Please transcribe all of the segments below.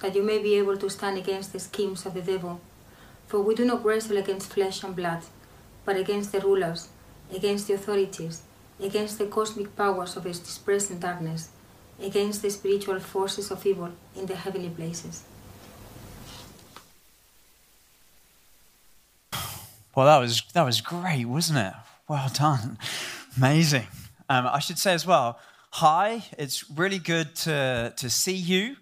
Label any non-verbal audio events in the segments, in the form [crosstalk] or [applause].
that you may be able to stand against the schemes of the devil. For we do not wrestle against flesh and blood, but against the rulers, against the authorities, against the cosmic powers of this present darkness, against the spiritual forces of evil in the heavenly places. Well, that was that was great, wasn't it? Well done, amazing. Um, I should say as well, hi. It's really good to to see you.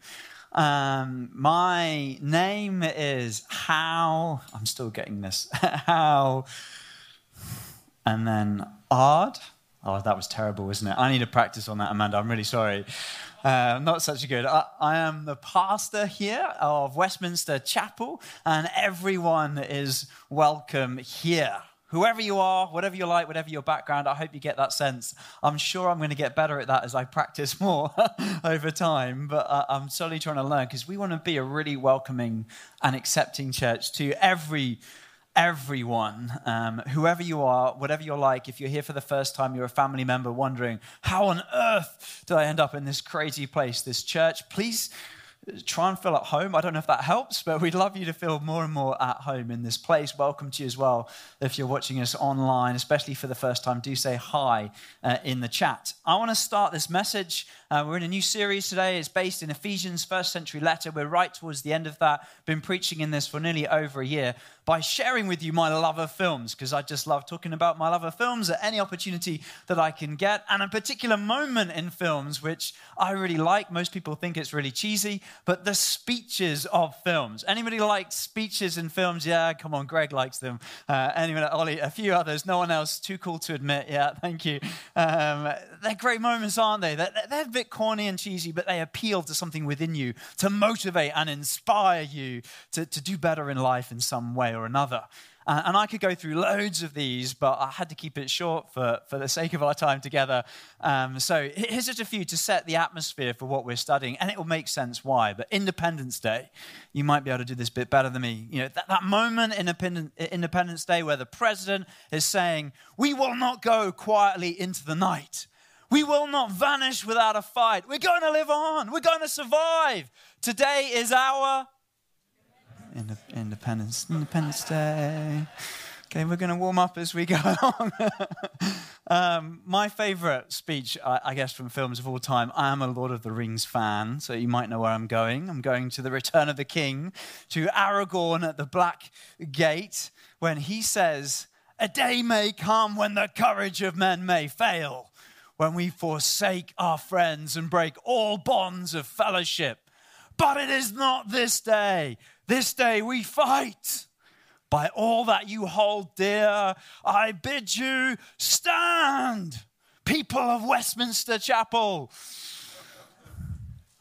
Um, my name is How. I'm still getting this. [laughs] How. And then Ard. Oh, that was terrible, wasn't it? I need to practice on that, Amanda. I'm really sorry. Uh, not such a good. I, I, am the pastor here of Westminster Chapel, and everyone is welcome here whoever you are, whatever you like, whatever your background, I hope you get that sense. I'm sure I'm going to get better at that as I practice [laughs] more [laughs] over time, but uh, I'm slowly trying to learn because we want to be a really welcoming and accepting church to every everyone, um, whoever you are, whatever you're like, if you're here for the first time, you're a family member wondering, how on earth did I end up in this crazy place, this church? Please try and feel at home. I don't know if that helps, but we'd love you to feel more and more at home in this place. Welcome to you as well. If you're watching us online, especially for the first time, do say hi uh, in the chat. I want to start this message. Uh, we're in a new series today. It's based in Ephesians' first century letter. We're right towards the end of that. Been preaching in this for nearly over a year by sharing with you my love of films, because I just love talking about my love of films at any opportunity that I can get, and a particular moment in films which I really like. Most people think it's really cheesy, but the speeches of films. Anybody like speeches in films? Yeah, come on, Greg likes them. Uh, anyway, Ollie, a few others. No one else. Too cool to admit. Yeah, thank you. Um, they're great moments, aren't they? They're, they're a bit corny and cheesy, but they appeal to something within you to motivate and inspire you to, to do better in life in some way or another. Uh, and I could go through loads of these, but I had to keep it short for, for the sake of our time together. Um, so here's just a few to set the atmosphere for what we're studying, and it will make sense why. But Independence Day, you might be able to do this bit better than me. You know, that, that moment in Independence Day where the president is saying, We will not go quietly into the night. We will not vanish without a fight. We're going to live on. We're going to survive. Today is our Independence, Independence Day. Okay, we're going to warm up as we go [laughs] along. um, my favorite speech, I, I, guess, from films of all time. I am a Lord of the Rings fan, so you might know where I'm going. I'm going to the Return of the King, to Aragorn at the Black Gate, when he says, "A day may come when the courage of men may fail, when we forsake our friends and break all bonds of fellowship. But it is not this day." This day we fight. By all that you hold dear, I bid you stand, people of Westminster Chapel.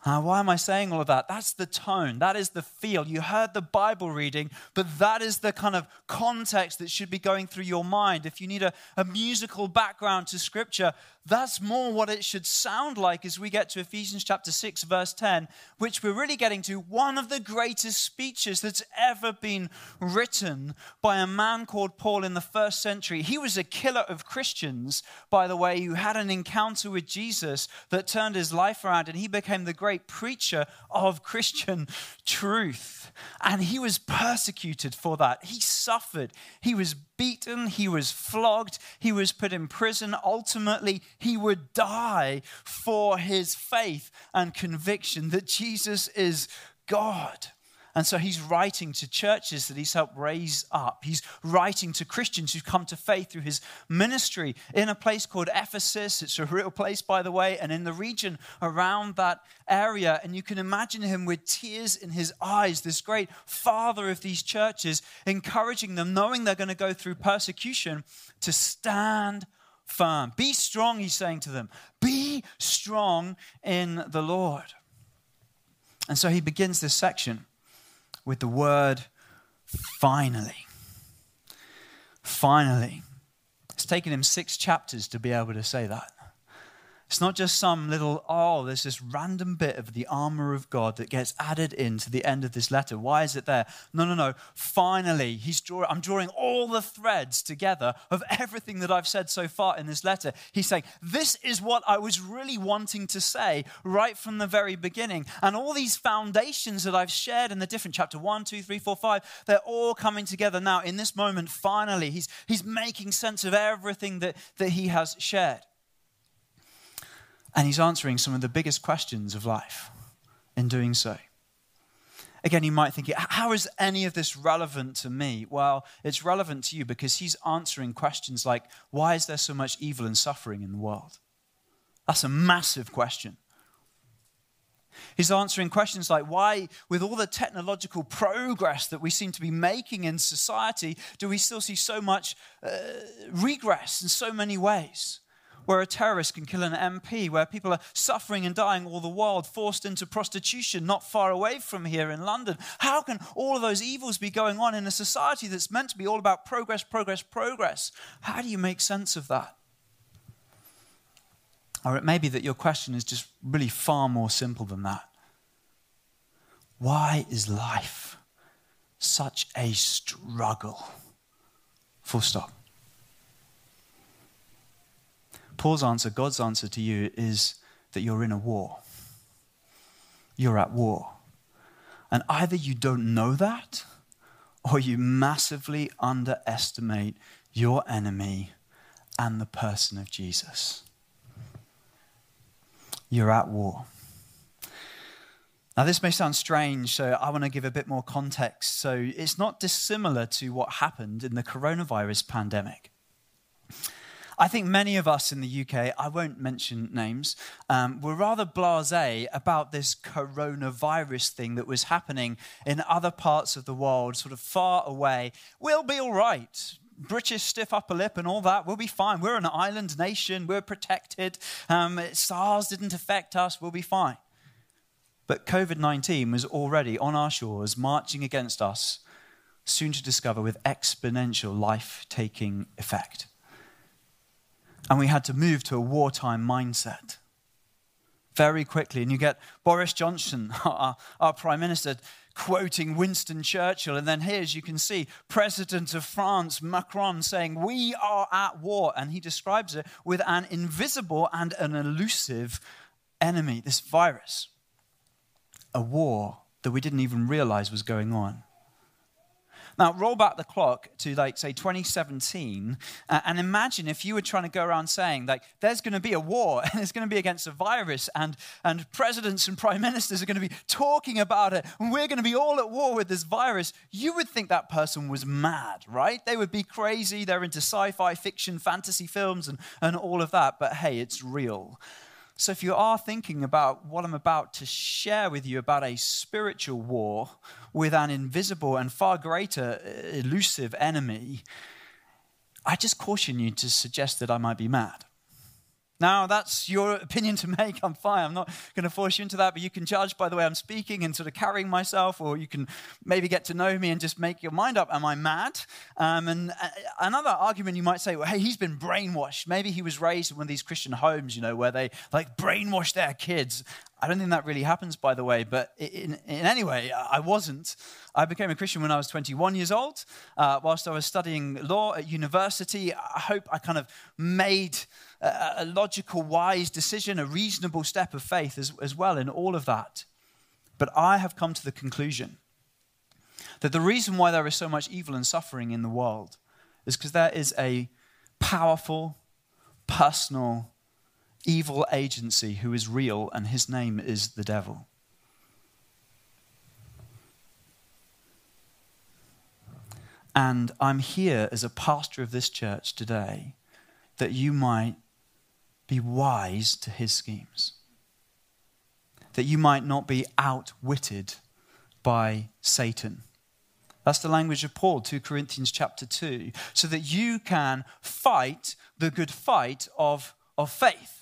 Uh, why am I saying all of that? That's the tone. That is the feel. You heard the Bible reading, but that is the kind of context that should be going through your mind. If you need a, a musical background to Scripture, that's more what it should sound like as we get to Ephesians chapter 6, verse 10, which we're really getting to one of the greatest speeches that's ever been written by a man called Paul in the first century. He was a killer of Christians, by the way, who had an encounter with Jesus that turned his life around, and he became the great preacher of [laughs] Christian truth. And he was persecuted for that. He suffered. He was beaten. He was flogged. He was put in prison. Ultimately, he would die for his faith and conviction that Jesus is God. And so he's writing to churches that he's helped raise up. He's writing to Christians who've come to faith through his ministry in a place called Ephesus. It's a real place, by the way, and in the region around that area. And you can imagine him with tears in his eyes, this great father of these churches, encouraging them, knowing they're going to go through persecution, to stand firm. Be strong, he's saying to them. Be strong in the Lord. And so he begins this section with the word finally. Finally. It's taken him six chapters to be able to say that. It's not just some little, oh, there's this random bit of the armor of God that gets added into the end of this letter. Why is it there? No, no, no. Finally, he's draw, I'm drawing all the threads together of everything that I've said so far in this letter. He's saying, this is what I was really wanting to say right from the very beginning. And all these foundations that I've shared in the different chapter one, two, three, four, five, they're all coming together now in this moment. Finally, he's, he's making sense of everything that, that he has shared. And he's answering some of the biggest questions of life in doing so. Again, you might think, how is any of this relevant to me? Well, it's relevant to you because he's answering questions like, why is there so much evil and suffering in the world? That's a massive question. He's answering questions like why, with all the technological progress that we seem to be making in society, do we still see so much uh, regress in so many ways? Where a terrorist can kill an MP, where people are suffering and dying all the world, forced into prostitution not far away from here in London. How can all of those evils be going on in a society that's meant to be all about progress, progress, progress? How do you make sense of that? Or it may be that your question is just really far more simple than that. Why is life such a struggle? Full stop. Paul's answer, God's answer to you, is that you're in a war. You're at war. And either you don't know that, or you massively underestimate your enemy and the person of Jesus. You're at war. Now, this may sound strange, so I want to give a bit more context. So, it's not dissimilar to what happened in the coronavirus pandemic. I think many of us in the UK, I won't mention names, um, were rather blase about this coronavirus thing that was happening in other parts of the world, sort of far away. We'll be all right. British stiff upper lip and all that, we'll be fine. We're an island nation, we're protected. Um, SARS didn't affect us, we'll be fine. But COVID 19 was already on our shores, marching against us, soon to discover with exponential life taking effect. And we had to move to a wartime mindset very quickly. And you get Boris Johnson, [laughs] our, our, Prime Minister, quoting Winston Churchill. And then here, as you can see, President of France, Macron, saying, We are at war. And he describes it with an invisible and an elusive enemy, this virus. A war that we didn't even realize was going on. Now, roll back the clock to, like, say, 2017, uh, and imagine if you were trying to go around saying, like, there's going to be a war, [laughs] and it's going to be against a virus, and, and presidents and prime ministers are going to be talking about it, and we're going to be all at war with this virus. You would think that person was mad, right? They would be crazy. They're into sci fi fiction, fantasy films, and, and all of that. But hey, it's real. So, if you are thinking about what I'm about to share with you about a spiritual war with an invisible and far greater uh, elusive enemy, I just caution you to suggest that I might be mad. Now, that's your opinion to [laughs] make. I'm fine. I'm not going to force you into that, but you can judge by the way I'm speaking and sort of carrying myself, or you can maybe get to know me and just make your mind up. Am I mad? Um, and uh, another argument you might say, well, hey, he's been brainwashed. Maybe he was raised in one of these Christian homes, you know, where they like brainwash their kids. I don't think that really happens, by the way, but in, in any way, I wasn't. I became a Christian when I was 21 years old. Uh, whilst I was studying law at university, I hope I kind of made a, a logical, wise decision, a reasonable step of faith as, as well in all of that. But I have come to the conclusion that the reason why there is so much evil and suffering in the world is because there is a powerful, personal, evil agency who is real, and his name is the devil. And I'm here as a pastor of this church today that you might be wise to his schemes, that you might not be outwitted by Satan. That's the language of Paul, 2 Corinthians chapter 2, so that you can fight the good fight of, of faith.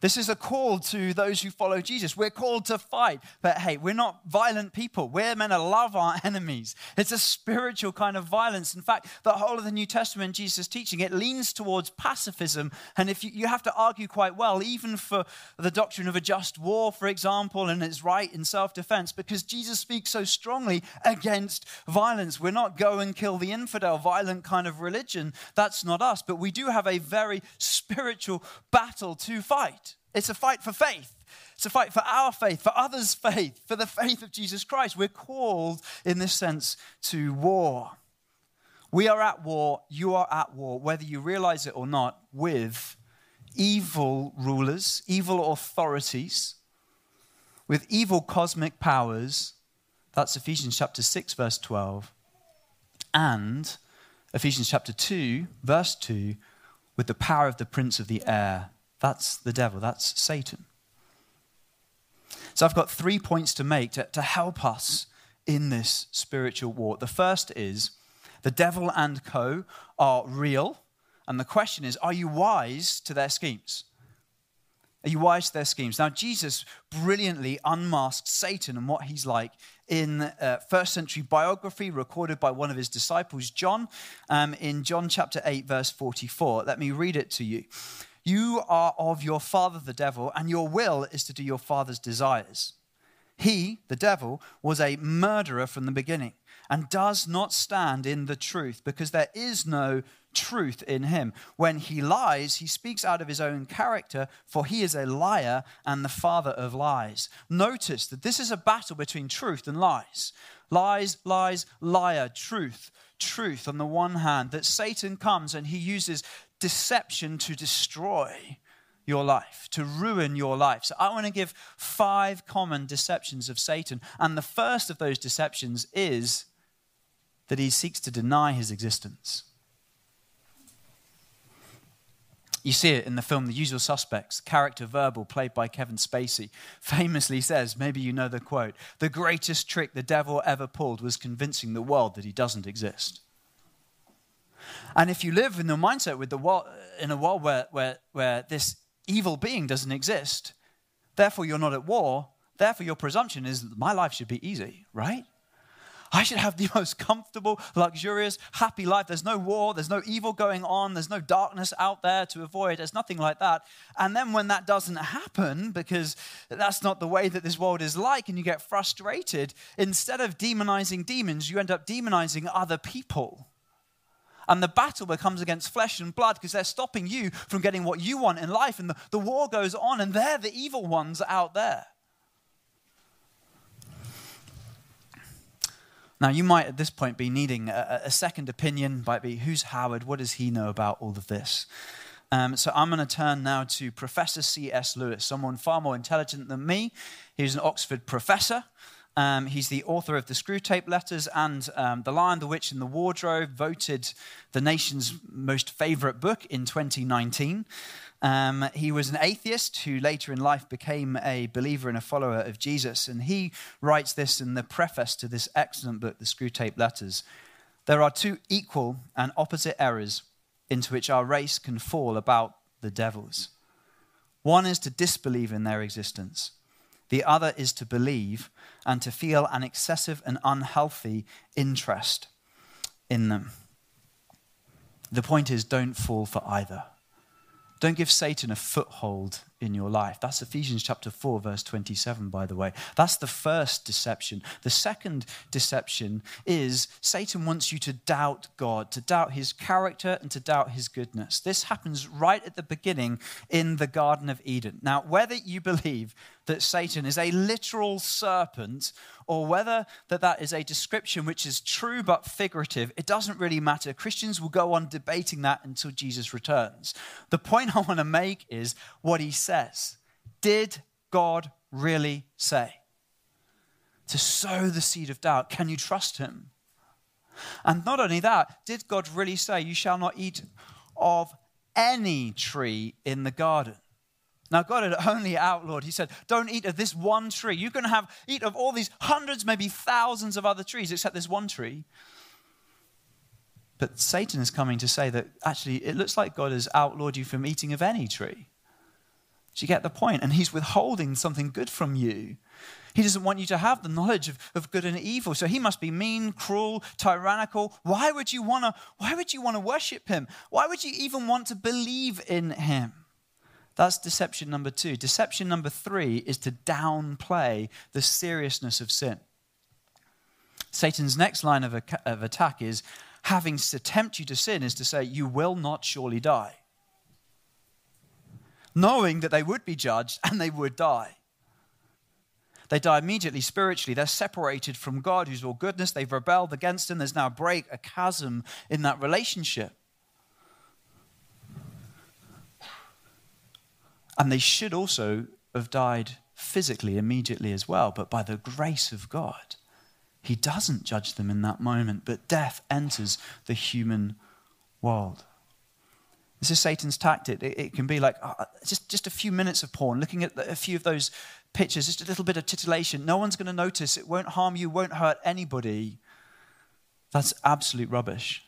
This is a call to those who follow Jesus. We're called to fight, but hey, we're not violent people. We're meant to love our [laughs] enemies. It's a spiritual kind of violence. In fact, the whole of the New Testament, Jesus' teaching, it leans towards pacifism. And if you, you have to argue quite well, even for the doctrine of a just war, for example, and its right in self defense, because Jesus speaks so strongly against violence. We're not go and kill the infidel, violent kind of religion. That's not us. But we do have a very spiritual battle to fight. It's a fight for faith. It's a fight for our faith, for others' faith, for the faith of Jesus Christ. We're called, in this sense, to war. We are at war, you are at war, whether you realize it or not, with evil rulers, evil authorities, with evil cosmic powers. That's Ephesians chapter 6, verse 12. And Ephesians chapter 2, verse 2, with the power of the prince of the air that's the devil, that's Satan. So I've got three points to make to, to help us in this spiritual war. The first is the devil and co are real. And the question is, are you wise to their schemes? Are you wise to their schemes? Now, Jesus brilliantly unmasked Satan and what he's like in uh, first century biography recorded by one of his disciples, John, um, in John chapter 8, verse 44. Let me read it to you. You are of your father, the devil, and your will is to do your father's desires. He, the devil, was a murderer from the beginning and does not stand in the truth because there is no truth in him. When he lies, he speaks out of his own character, for he is a liar and the father of lies. Notice that this is a battle between truth and lies. Lies, lies, liar, truth, truth on the one hand, that Satan comes and he uses deception to destroy your life, to ruin your life. So I want to give five common deceptions of Satan. And the first of those deceptions is that he seeks to deny his existence. You see it in the film The Usual Suspects. Character Verbal, played by Kevin Spacey, famously says, maybe you know the quote, the greatest trick the devil ever pulled was convincing the world that he doesn't exist. And if you live in the mindset with the world, in a world where, where, where this evil being doesn't exist, therefore you're not at war, therefore your presumption is my life should be easy, right? I should have the [laughs] most comfortable, luxurious, happy life. There's no war, there's no evil going on, there's no darkness out there to avoid, there's nothing like that. And then when that doesn't happen, because that's not the way that this world is like, and you get frustrated, instead of demonizing demons, you end up demonizing other people. And the battle becomes against flesh and blood because they're stopping you from getting what you want in life. And the, the war goes on, and they're the evil ones out there. Now, you might at this point be needing a, a second opinion, might be who's Howard? What does he know about all of this? Um, so I'm going to turn now to Professor C.S. Lewis, someone far more intelligent than me. He was an Oxford professor. Um, he's the author of the Screwtape Letters and um, The Lion, the Witch, and the Wardrobe, voted the nation's most favorite book in 2019. Um, he was an atheist who later in life became a believer and a follower of Jesus. And he writes this in the preface to this excellent book, The Screwtape Letters. There are two equal and opposite errors into which our race can fall about the devils. One is to disbelieve in their existence the other is to believe and to feel an excessive and unhealthy interest in them. The point is, don't fall for either. Don't give Satan a foothold in your life. That's Ephesians chapter 4, verse 27, by the way. That's the first deception. The second deception is Satan wants you to doubt God, to doubt his character, and to doubt his goodness. This happens right at the beginning in the Garden of Eden. Now, whether you believe that Satan is a literal serpent or whether that that is a description which is true but figurative, it doesn't really matter. Christians will go on debating that until Jesus returns. The point I want to make is what he says. Did God really say? To sow the seed of doubt, can you trust him? And not only that, did God really say, You shall not eat of any tree in the garden? Now, God had only outlawed, He said, Don't eat of this one tree. You can have eat of all these hundreds, maybe thousands of other trees, except this one tree. But Satan is coming to say that actually it looks like God has outlawed you from eating of any tree. Do you get the point? And he's withholding something good from you. He doesn't want you to have the knowledge of, of good and evil. So he must be mean, cruel, tyrannical. Why would you want to why would you want to worship him? Why would you even want to believe in him? That's deception number 2. Deception number 3 is to downplay the seriousness of sin. Satan's next line of, of attack is having to tempt you to sin is to say, You will not surely die. Knowing that they would be judged and they would die. They die immediately spiritually. They're separated from God, who's all goodness. They've rebelled against Him. There's now a break, a chasm in that relationship. And they should also have died physically immediately as well, but by the grace of God he doesn't judge them in that moment, but death enters the human world. This is Satan's tactic. It, it can be like uh, just, just a few minutes of porn, looking at the, a few of those pictures, just a little bit of titillation. No one's going to notice. It won't harm you, won't hurt anybody. That's absolute rubbish.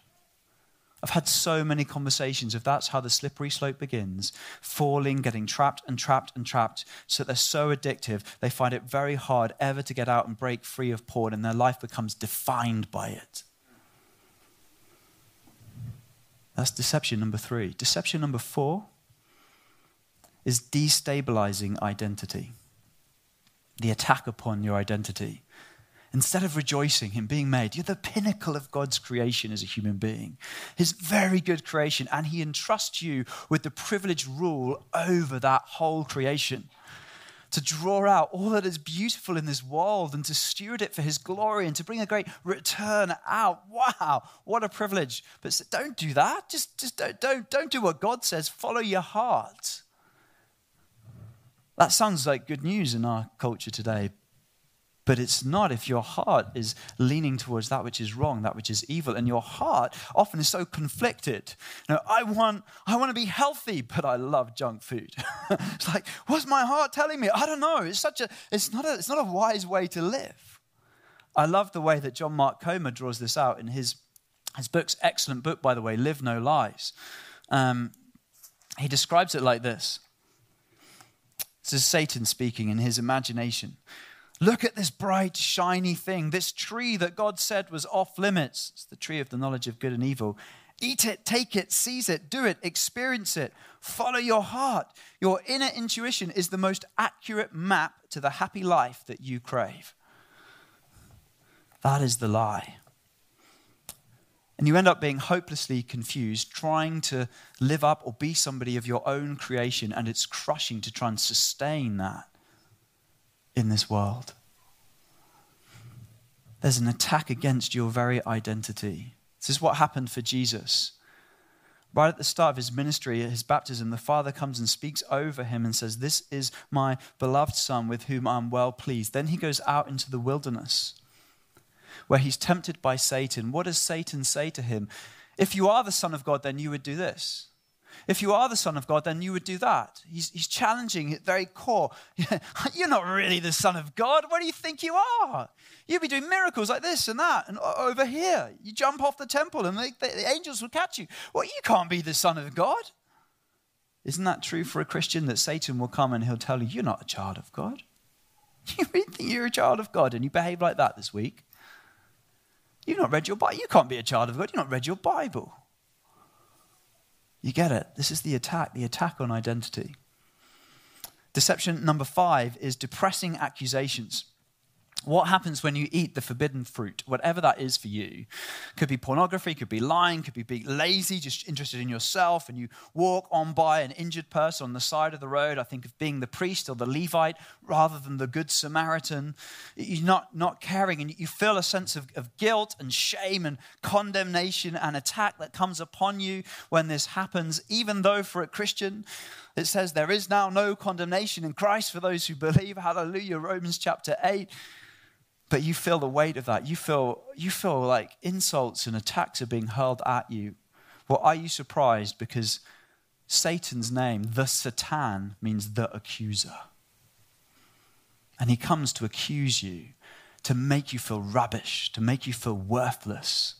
I've had so many conversations if that's how the slippery slope begins, falling, getting trapped and trapped and trapped, so they're so addictive, they find it very hard ever to get out and break free of porn, and their life becomes defined by it. That's deception number three. Deception number four is destabilizing identity, the attack upon your identity. Instead of rejoicing in being made, you're the pinnacle of God's creation as a human being, His very good creation, and He entrusts you with the privileged rule over that whole creation. To draw out all that is beautiful in this world and to steward it for His glory and to bring a great return out. Wow, what a privilege. But don't do that. Just, just don't, don't, don't do what God says. Follow your heart. That sounds like good news in our culture today, but it's not if your heart is leaning towards that which is wrong, that which is evil. And your heart often is so conflicted. Know, I want, I want to be healthy, but I love junk food. [laughs] it's like, what's my heart telling me? I don't know. It's such a, it's not a, it's not a wise way to live. I love the way that John Mark Comer draws this out in his, his book's excellent book, by the way, Live No Lies. Um, he describes it like this. This is Satan speaking in his imagination. Look at this bright, shiny thing, this tree that God said was off limits. It's the tree of the knowledge of good and evil. Eat it, take it, seize it, do it, experience it. Follow your heart. Your inner intuition is the most accurate map to the happy life that you crave. That is the lie. And you end up being hopelessly confused, trying to live up or be somebody of your own creation, and it's crushing to try and sustain that in this world. There's an attack against your very identity. This is what happened for Jesus. Right at the start of his ministry, at his baptism, the Father comes and speaks over him and says, This is my beloved Son with whom I'm well pleased. Then he goes out into the wilderness where he's tempted by Satan. What does Satan say to him? If you are the Son of God, then you would do this. If you are the Son of God, then you would do that. He's, he's challenging at very core. [laughs] You're not really the Son of God. What do you think you are? You'd be doing miracles like this and that, and over here. You jump off the temple and the, angels will catch you. Well, you can't be the Son of God. Isn't that true for a Christian that Satan will come and he'll tell you, You're not a child of God? [laughs] You really think you're a child of God and you behave like that this week? You've not read your Bible. You can't be a child of God. You've not read your Bible. You get it? This is the attack, the attack on identity. Deception number five is depressing accusations. What happens when you eat the forbidden fruit, whatever that is for you? Could be pornography, could be lying, could be being lazy, just interested in yourself, and you walk on by an injured person on the side of the road. I think of being the priest or the Levite rather than the Good Samaritan. You're not, not caring, and you feel a sense of, of guilt and shame and condemnation and attack that comes upon you when this happens, even though for a Christian, it says, There is now no condemnation in Christ for those who believe. Hallelujah. Romans chapter 8. But you feel the weight of that. You feel, you feel like insults and attacks are being hurled at you. Well, are you surprised? Because Satan's name, the Satan, means the accuser. And he comes to accuse you, to make you feel rubbish, to make you feel worthless,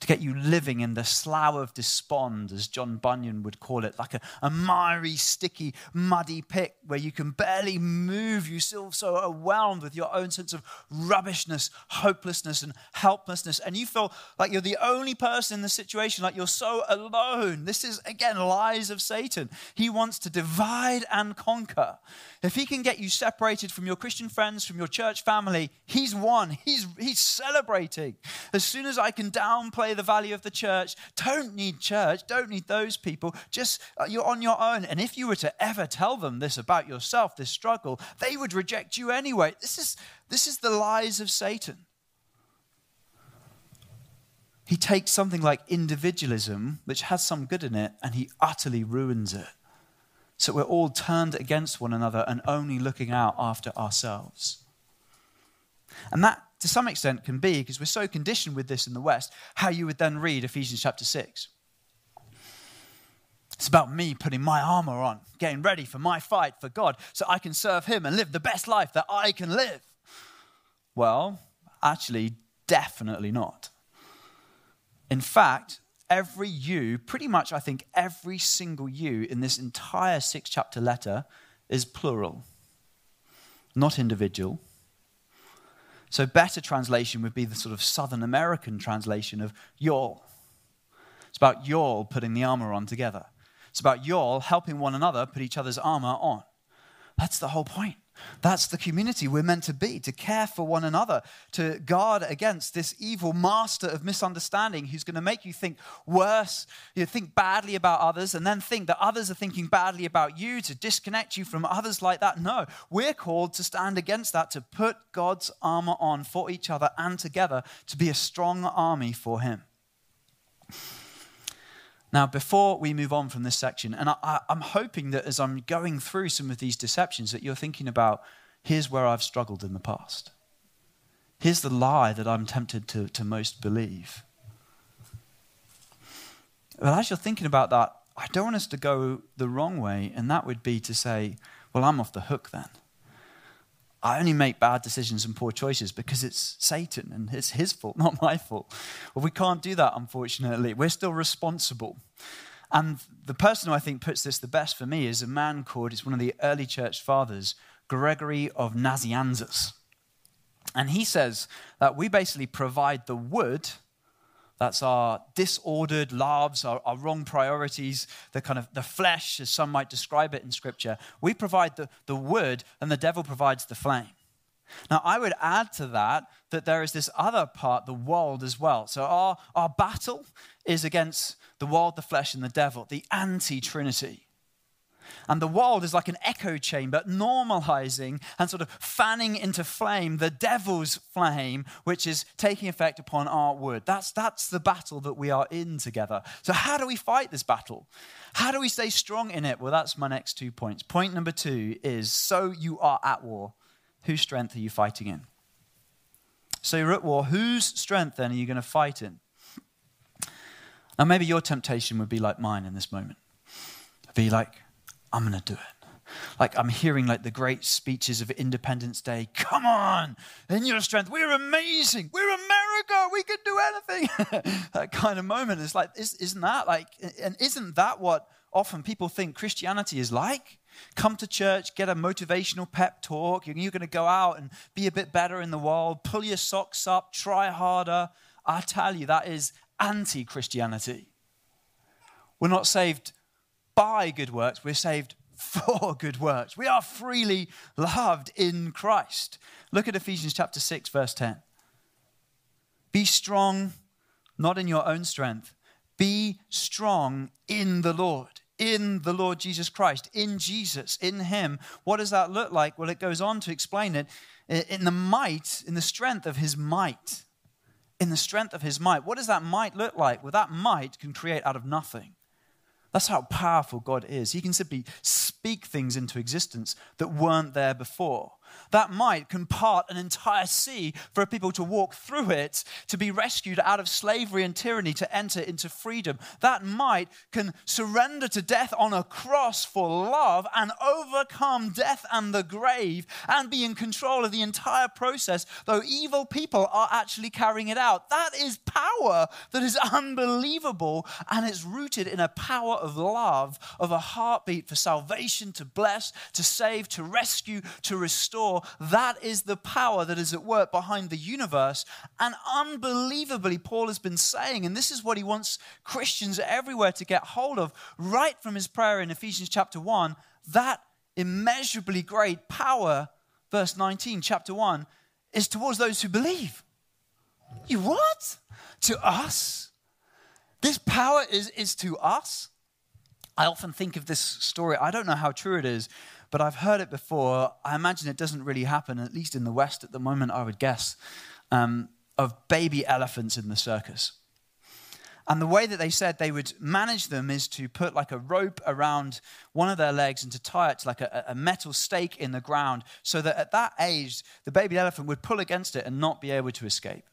to get you living in the slough of despond, as John Bunyan would call it, like a, a miry, sticky, muddy pit where you can barely move. You feel so overwhelmed with your own sense of rubbishness, hopelessness, and helplessness. And you feel like you're the only person in the situation, like you're so alone. This is, again, lies of Satan. He wants to divide and conquer. If he can get you separated from your Christian friends, from your church family, he's won. He's, he's celebrating. As soon as I can downplay the value of the church, don't need church, don't need those people. Just uh, you're on your own. And if you were to ever tell them this about yourself, this struggle, they would reject you anyway. This is, this is the lies of Satan. He takes something like individualism, which has some good in it, and he utterly ruins it so we're all turned against one another and only looking out after ourselves. And that, to some extent, can be, because we're so conditioned with this in the West, how you would then read Ephesians chapter 6. It's about me putting my armor on, getting ready for my fight for God so I can serve Him and live the best life that I can live. Well, actually, definitely not. In fact, every you, pretty much, I think, every single you in this entire six chapter letter is plural, not individual. So, better translation would be the sort of Southern American translation of y'all. It's about y'all putting the armor on together. It's about y'all helping one another put each other's armor on. That's the whole point. That's the community we're meant to be, to care for one another, to guard against this evil master of misunderstanding who's going to make you think worse, you think badly about others, and then think that others are thinking badly about you, to disconnect you from others like that. No, we're called to stand against that, to put God's armor on for each other and together to be a strong army for Him. Now, before we move on from this section, and I, am hoping that as I'm going through some of these deceptions, that you're thinking about here's where I've struggled in the past. Here's the lie that I'm tempted to, to most believe. But as you're thinking about that, I don't want us to go the wrong way, and that would be to say, well, I'm off the hook then. I only make bad decisions and poor choices because it's Satan and it's his fault, [laughs] not my fault. Well, we can't do that, unfortunately. We're still responsible. And the person who I think puts this the best for me is a man called, it's one of the early church fathers, Gregory of Nazianzus. And he says that we basically provide the wood that's our disordered lives, our, our, wrong priorities, the kind of the flesh, as some might describe it in Scripture. We provide the, the wood, and the devil provides the flame. Now, I would add to that that there is this other part, the world as well. So, our, our battle is against the world, the flesh, and the devil, the anti Trinity. And the world is like an echo chamber, normalizing and sort of fanning into flame the devil's flame, which is taking effect upon our wood. That's, that's the battle that we are in together. So, how do we fight this battle? How do we stay strong in it? Well, that's my next two points. Point number two is so you are at war. Whose strength are you fighting in? So you're at war. Whose strength then are you going to fight in? Now, maybe your temptation would be like mine in this moment. Be like, I'm going to do it. Like I'm hearing like the great speeches of Independence Day. Come on, in your strength, we're amazing. We're America. We can do anything. [laughs] that kind of moment is like, is, not that like, and isn't that what often people think Christianity is like? Come to church, get a motivational pep talk. You're going to go out and be a bit better in the world. Pull your socks up. Try harder. I tell you, that is anti-Christianity. We're not saved by good works, we're saved [laughs] for good works. We are freely loved in Christ. Look at Ephesians chapter 6, verse 10. Be strong, not in your own strength. Be strong in the Lord, in the Lord Jesus Christ, in Jesus, in Him. What does that look like? Well, it goes on to explain it in the might, in the strength of His might. In the strength of His might. What does that might look like? Well, that might can create out of nothing. That's how powerful God is. He can simply speak things into existence that weren't there before. That might can part an entire sea for people to walk through it, to be rescued out of slavery and tyranny, to enter into freedom. That might can surrender to death on a cross for love and overcome death and the grave and be in control of the entire process, though evil people are actually carrying it out. That is power that is unbelievable and it's rooted in a power of love, of a heartbeat for salvation, to bless, to save, to rescue, to restore that is the power that is at work behind the universe. And unbelievably, Paul has been saying, and this is what he wants Christians everywhere to get hold of, right from his prayer in Ephesians chapter 1, that immeasurably great power, verse 19, chapter 1, is towards those who believe. You what? To us? This power is, is to us? I often think of this story. I don't know how true it is, but I've heard it before. I imagine it doesn't really happen, at least in the West at the moment, I would guess, um, of baby elephants in the circus. And the way that they said they would manage them is to put like a rope around one of their legs and to tie it to like a, a, metal stake in the ground so that at that age, the baby elephant would pull against it and not be able to escape.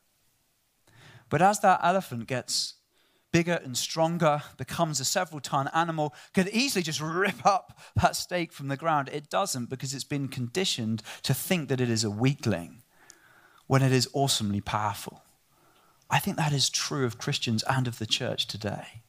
But as that elephant gets bigger and stronger, becomes a several ton animal, could easily just rip up that stake from the ground. It doesn't because it's been conditioned to think that it is a weakling when it is awesomely powerful. I think that is true of Christians and of the church today.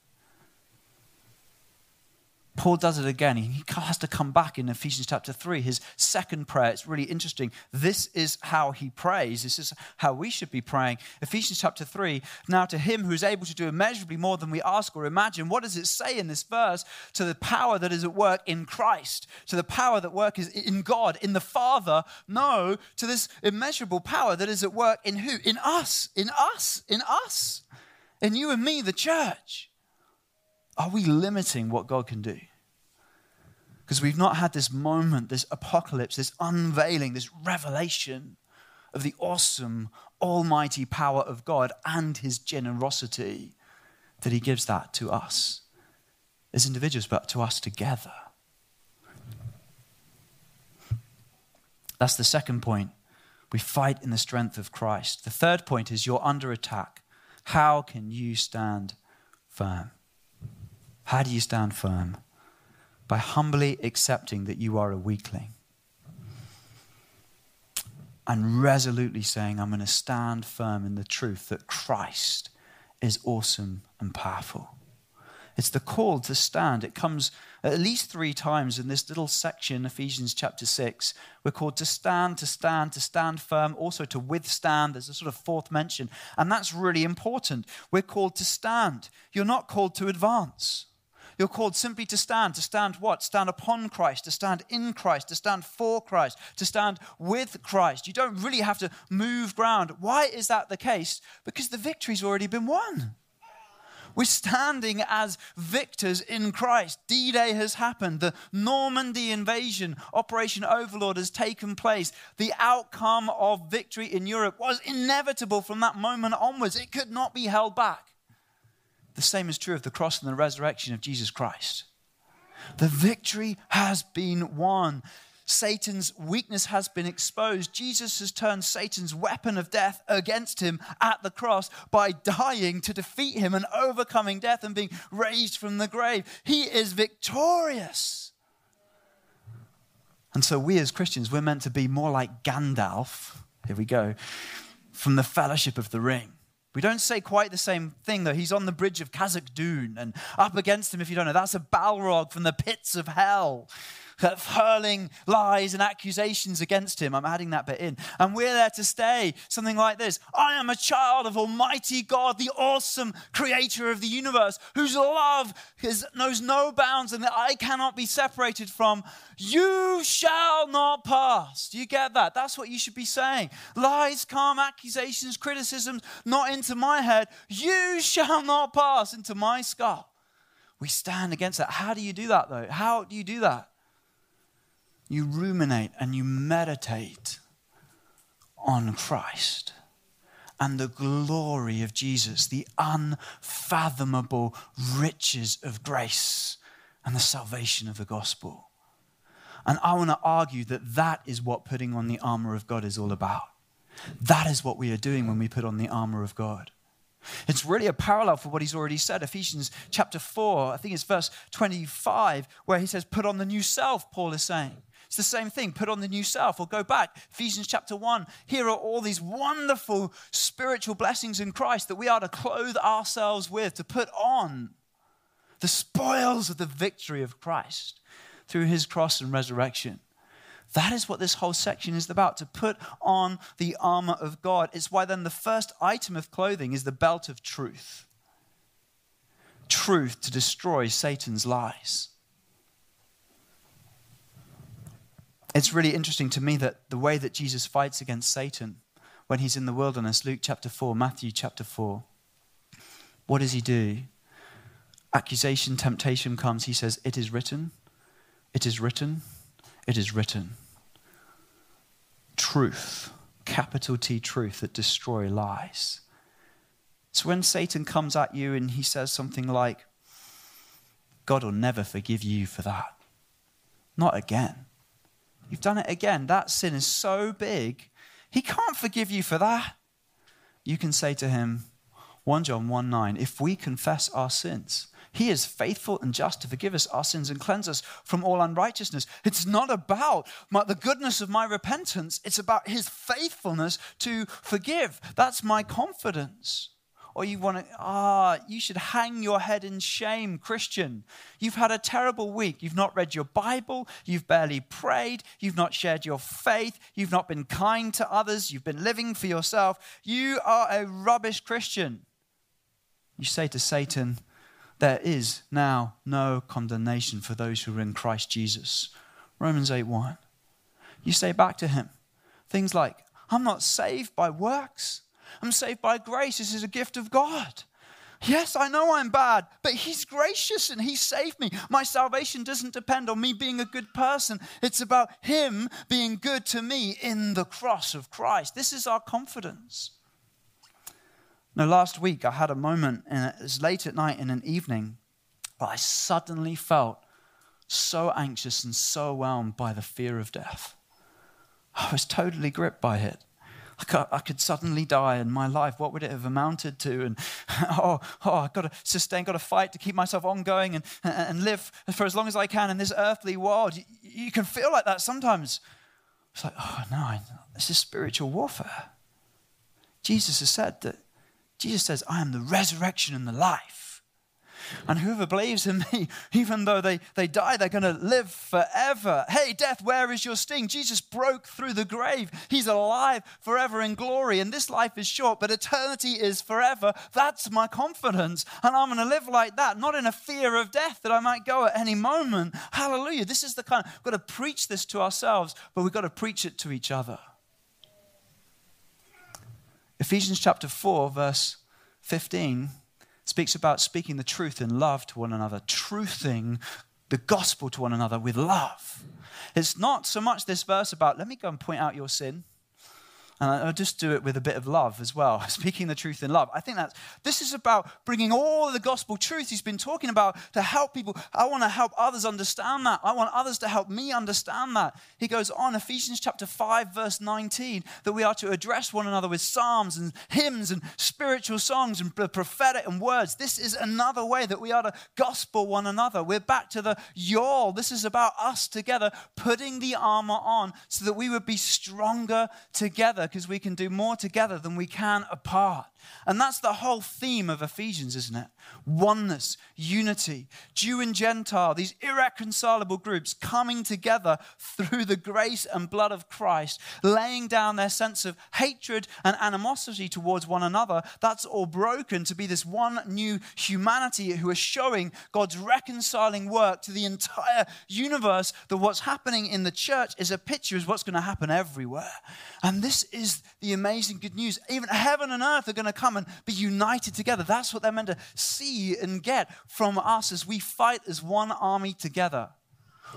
Paul does it again. He has to come back in Ephesians chapter 3, his second prayer. It's really interesting. This is how he prays. This is how we should be praying. Ephesians chapter 3. Now, to him who is able to do immeasurably more than we ask or imagine, what does it say in this verse? To the power that is at work in Christ, to the power that work is in God, in the Father. No, to this immeasurable power that is at work in who? In us, in us, in us, in you and me, the church. Are we limiting what God can do? Because we've not had this moment, this apocalypse, this unveiling, this revelation of the awesome, almighty power of God and his generosity that he gives that to us as individuals, but to us together. That's the second point. We fight in the strength of Christ. The third point is you're under attack. How can you stand firm? How do you stand firm? By humbly accepting that you are a weakling and resolutely saying, I'm going to stand firm in the truth that Christ is awesome and powerful. It's the call to stand. It comes at least three times in this little section, Ephesians chapter 6. We're called to stand, to stand, to stand firm, also to withstand. There's a sort of fourth mention. And that's really important. We're called to stand. You're not called to advance. You're called simply to stand. To stand what? Stand upon Christ, to stand in Christ, to stand for Christ, to stand with Christ. You don't really have to move ground. Why is that the case? Because the victory's already been won. We're standing as victors in Christ. D Day has happened. The Normandy invasion, Operation Overlord, has taken place. The outcome of victory in Europe was inevitable from that moment onwards. It could not be held back. The same is true of the cross and the resurrection of Jesus Christ. The victory has been won. Satan's weakness has been exposed. Jesus has turned Satan's weapon of death against him at the cross by dying to defeat him and overcoming death and being raised from the grave. He is victorious. And so, we as Christians, we're meant to be more like Gandalf. Here we go. From the fellowship of the ring. We don't say quite the same thing, though. He's on the bridge of Khazad Dûm, and up against him, if you don't know, that's a Balrog from the pits of hell hurling lies and accusations against him. I'm adding that bit in. And we're there to stay. Something like this I am a child of Almighty God, the awesome creator of the universe, whose love is, knows no bounds and that I cannot be separated from. You shall not pass. Do you get that? That's what you should be saying. Lies, calm, accusations, criticisms, not into my head. You shall not pass into my skull. We stand against that. How do you do that, though? How do you do that? You ruminate and you meditate on Christ and the glory of Jesus, the unfathomable riches of grace and the salvation of the gospel. And I want to argue that that is what putting on the armor of God is all about. That is what we are doing when we put on the armor of God. It's really a parallel for what he's already said. Ephesians chapter 4, I think it's verse 25, where he says, Put on the new self, Paul is saying. It's the same thing. Put on the new self. Or go back, Ephesians chapter 1. Here are all these wonderful spiritual blessings in Christ that we are to clothe ourselves with, to put on the spoils of the victory of Christ through his cross and resurrection. That is what this whole section is about to put on the armor of God. It's why then the first item of clothing is the belt of truth. Truth to destroy Satan's lies. It's really interesting to me that the way that Jesus fights against Satan when he's in the wilderness, Luke chapter 4, Matthew chapter 4, what does he do? Accusation, temptation comes. He says, It is written, it is written, it is written. Truth, capital T truth that destroy lies. So when Satan comes at you and he says something like, God will never forgive you for that. Not again. You've done it again. That sin is so big, he can't forgive you for that. You can say to him, 1 John 1 9, if we confess our sins, he is faithful and just to forgive us our sins and cleanse us from all unrighteousness. It's not about my, the goodness of my repentance, it's about His faithfulness to forgive. That's my confidence. Or you want to, ah, you should hang your head in shame, Christian. You've had a terrible week. You've not read your Bible. You've barely prayed. You've not shared your faith. You've not been kind to others. You've been living for yourself. You are a rubbish Christian. You say to Satan, there is now no condemnation for those who are in Christ Jesus. Romans 8 1. You say back to him things like, I'm not saved by works, I'm saved by grace. This is a gift of God. Yes, I know I'm bad, but He's gracious and He saved me. My salvation doesn't depend on me being a good person. It's about Him being good to me in the cross of Christ. This is our confidence. Now, last week I had a moment, and it was late at night in an evening, but I suddenly felt so anxious and so overwhelmed by the fear of death. I was totally gripped by it. I could, suddenly die in my life. What would it have amounted to? And [laughs] oh, oh I've got to sustain, got to fight to keep myself ongoing and, and live for as long as I can in this earthly world. You, you can feel like that sometimes. It's like, oh no, this is spiritual warfare. Jesus has said that Jesus says, I am the resurrection and the life. And whoever believes in me, [laughs] even though they, they die, they're going to live forever. Hey, death, where is your sting? Jesus broke through the grave. He's alive forever in glory. And this life is short, but eternity is forever. That's my confidence. And I'm going to live like that, not in a fear of death that I might go at any moment. Hallelujah. This is the kind, we've got to preach this to ourselves, but we've got to preach it to each other. Ephesians chapter 4, verse 15, speaks about speaking the truth in love to one another, truthing the gospel to one another with love. It's not so much this verse about, let me go and point out your sin. And I'll just do it with a bit of love as well, [laughs] speaking the truth in love. I think that this is about bringing all the gospel truth he's been talking about to help people. I want to help others understand that. I want others to help me understand that. He goes on, Ephesians chapter 5, verse 19, that we are to address one another with psalms and hymns and spiritual songs and prophetic and words. This is another way that we are to gospel one another. We're back to the y'all. This is about us together putting the armor on so that we would be stronger together because we can do more together than we can apart. And that's the whole theme of Ephesians, isn't it? Oneness, unity, Jew and Gentile, these irreconcilable groups coming together through the grace and blood of Christ, laying down their sense of hatred and animosity towards one another. That's all broken to be this one new humanity who are showing God's reconciling work to the entire universe. That what's happening in the church is a picture of what's going to happen everywhere. And this is the amazing good news. Even heaven and earth are going to come and be united together. That's what they're meant to see and get from us as we fight as one army together.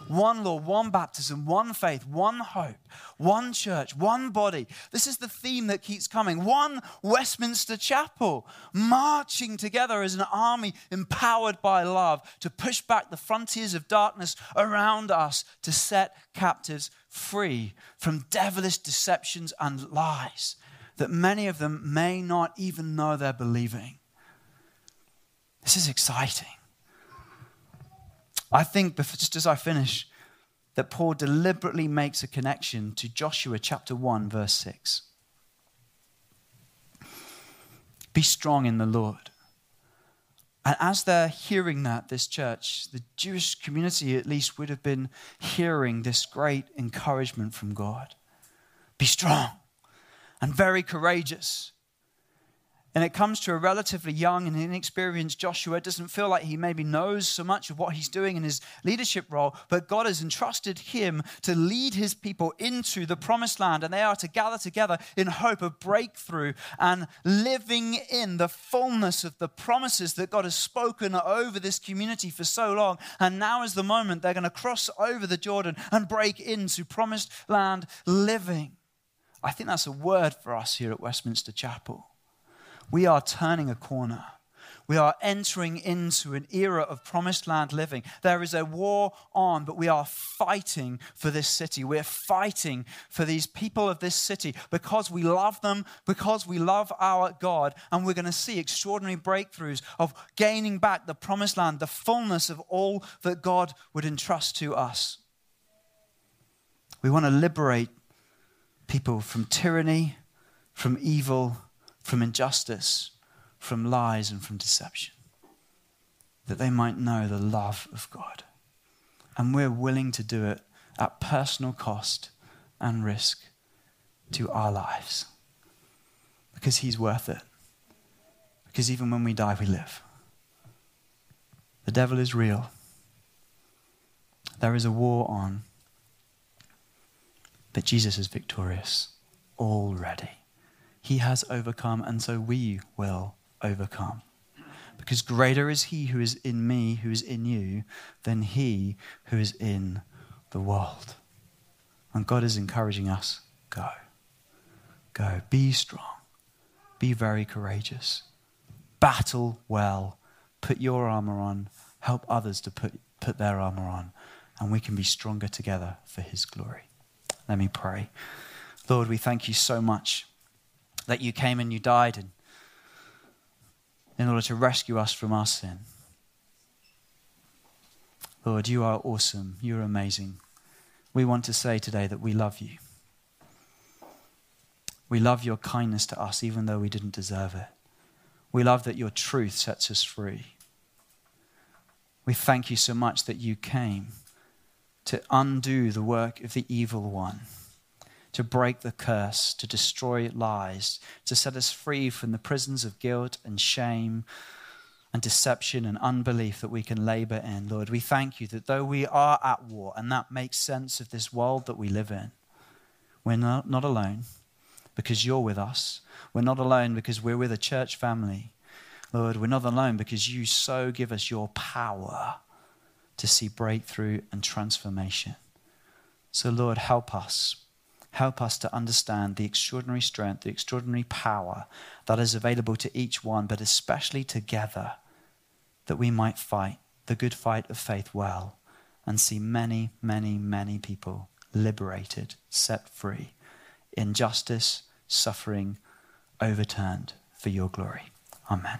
one Lord, one baptism, one faith, one hope, one church, one body. This is the theme that keeps coming. One Westminster Chapel, marching together as an army empowered by love to push back the frontiers of darkness around us to set captives free from devilish deceptions and lies that many of them may not even know they're believing. This is exciting. I think, just as I finish, that Paul deliberately makes a connection to Joshua chapter 1, verse 6. Be strong in the Lord. And as they're hearing that, this church, the Jewish community at least would have been hearing this great encouragement from God. Be strong and very courageous. And it comes to a relatively young and inexperienced Joshua. It doesn't feel like he maybe knows so much of what he's doing in his leadership role, but God has entrusted him to lead his people into the promised land, and they are to gather together in hope of breakthrough and living in the fullness of the promises that God has spoken over this community for so long. And now is the moment they're going to cross over the Jordan and break into promised land living. I think that's a word for us here at Westminster Chapel. We are turning a corner. We are entering into an era of promised land living. There is a war on, but we are fighting for this city. We're fighting for these people of this city because we love them, because we love our God, and we're going to see extraordinary breakthroughs of gaining back the promised land, the fullness of all that God would entrust to us. We want to liberate people from tyranny, from evil, from injustice, from lies, and from deception, that they might know the love of God. And we're willing to do it at personal cost and risk to our lives because He's worth it. Because even when we die, we live. The devil is real. There is a war on. But Jesus is victorious already. He has overcome, and so we will overcome. Because greater is he who is in me, who is in you, than he who is in the world. And God is encouraging us go. Go. Be strong. Be very courageous. Battle well. Put your armor on. Help others to put, put their armor on. And we can be stronger together for his glory. Let me pray. Lord, we thank you so much that you came and you died in, in order to rescue us from our sin. Lord, you are awesome. You're amazing. We want to say today that we love you. We love your kindness to us, even though we didn't deserve it. We love that your truth sets us free. We thank you so much that you came to undo the work of the evil one, to break the curse, to destroy lies, to set us free from the prisons of guilt and shame and deception and unbelief that we can labor in. Lord, we thank you that though we are at war, and that makes sense of this world that we live in, we're not, not alone because you're with us. We're not alone because we're with a church family. Lord, we're not alone because you so give us your power to see breakthrough and transformation. So, Lord, help us. Help us to understand the extraordinary strength, the extraordinary power that is available to each one, but especially together, that we might fight the good fight of faith well and see many, many, many people liberated, set free, injustice, suffering overturned for your glory. Amen.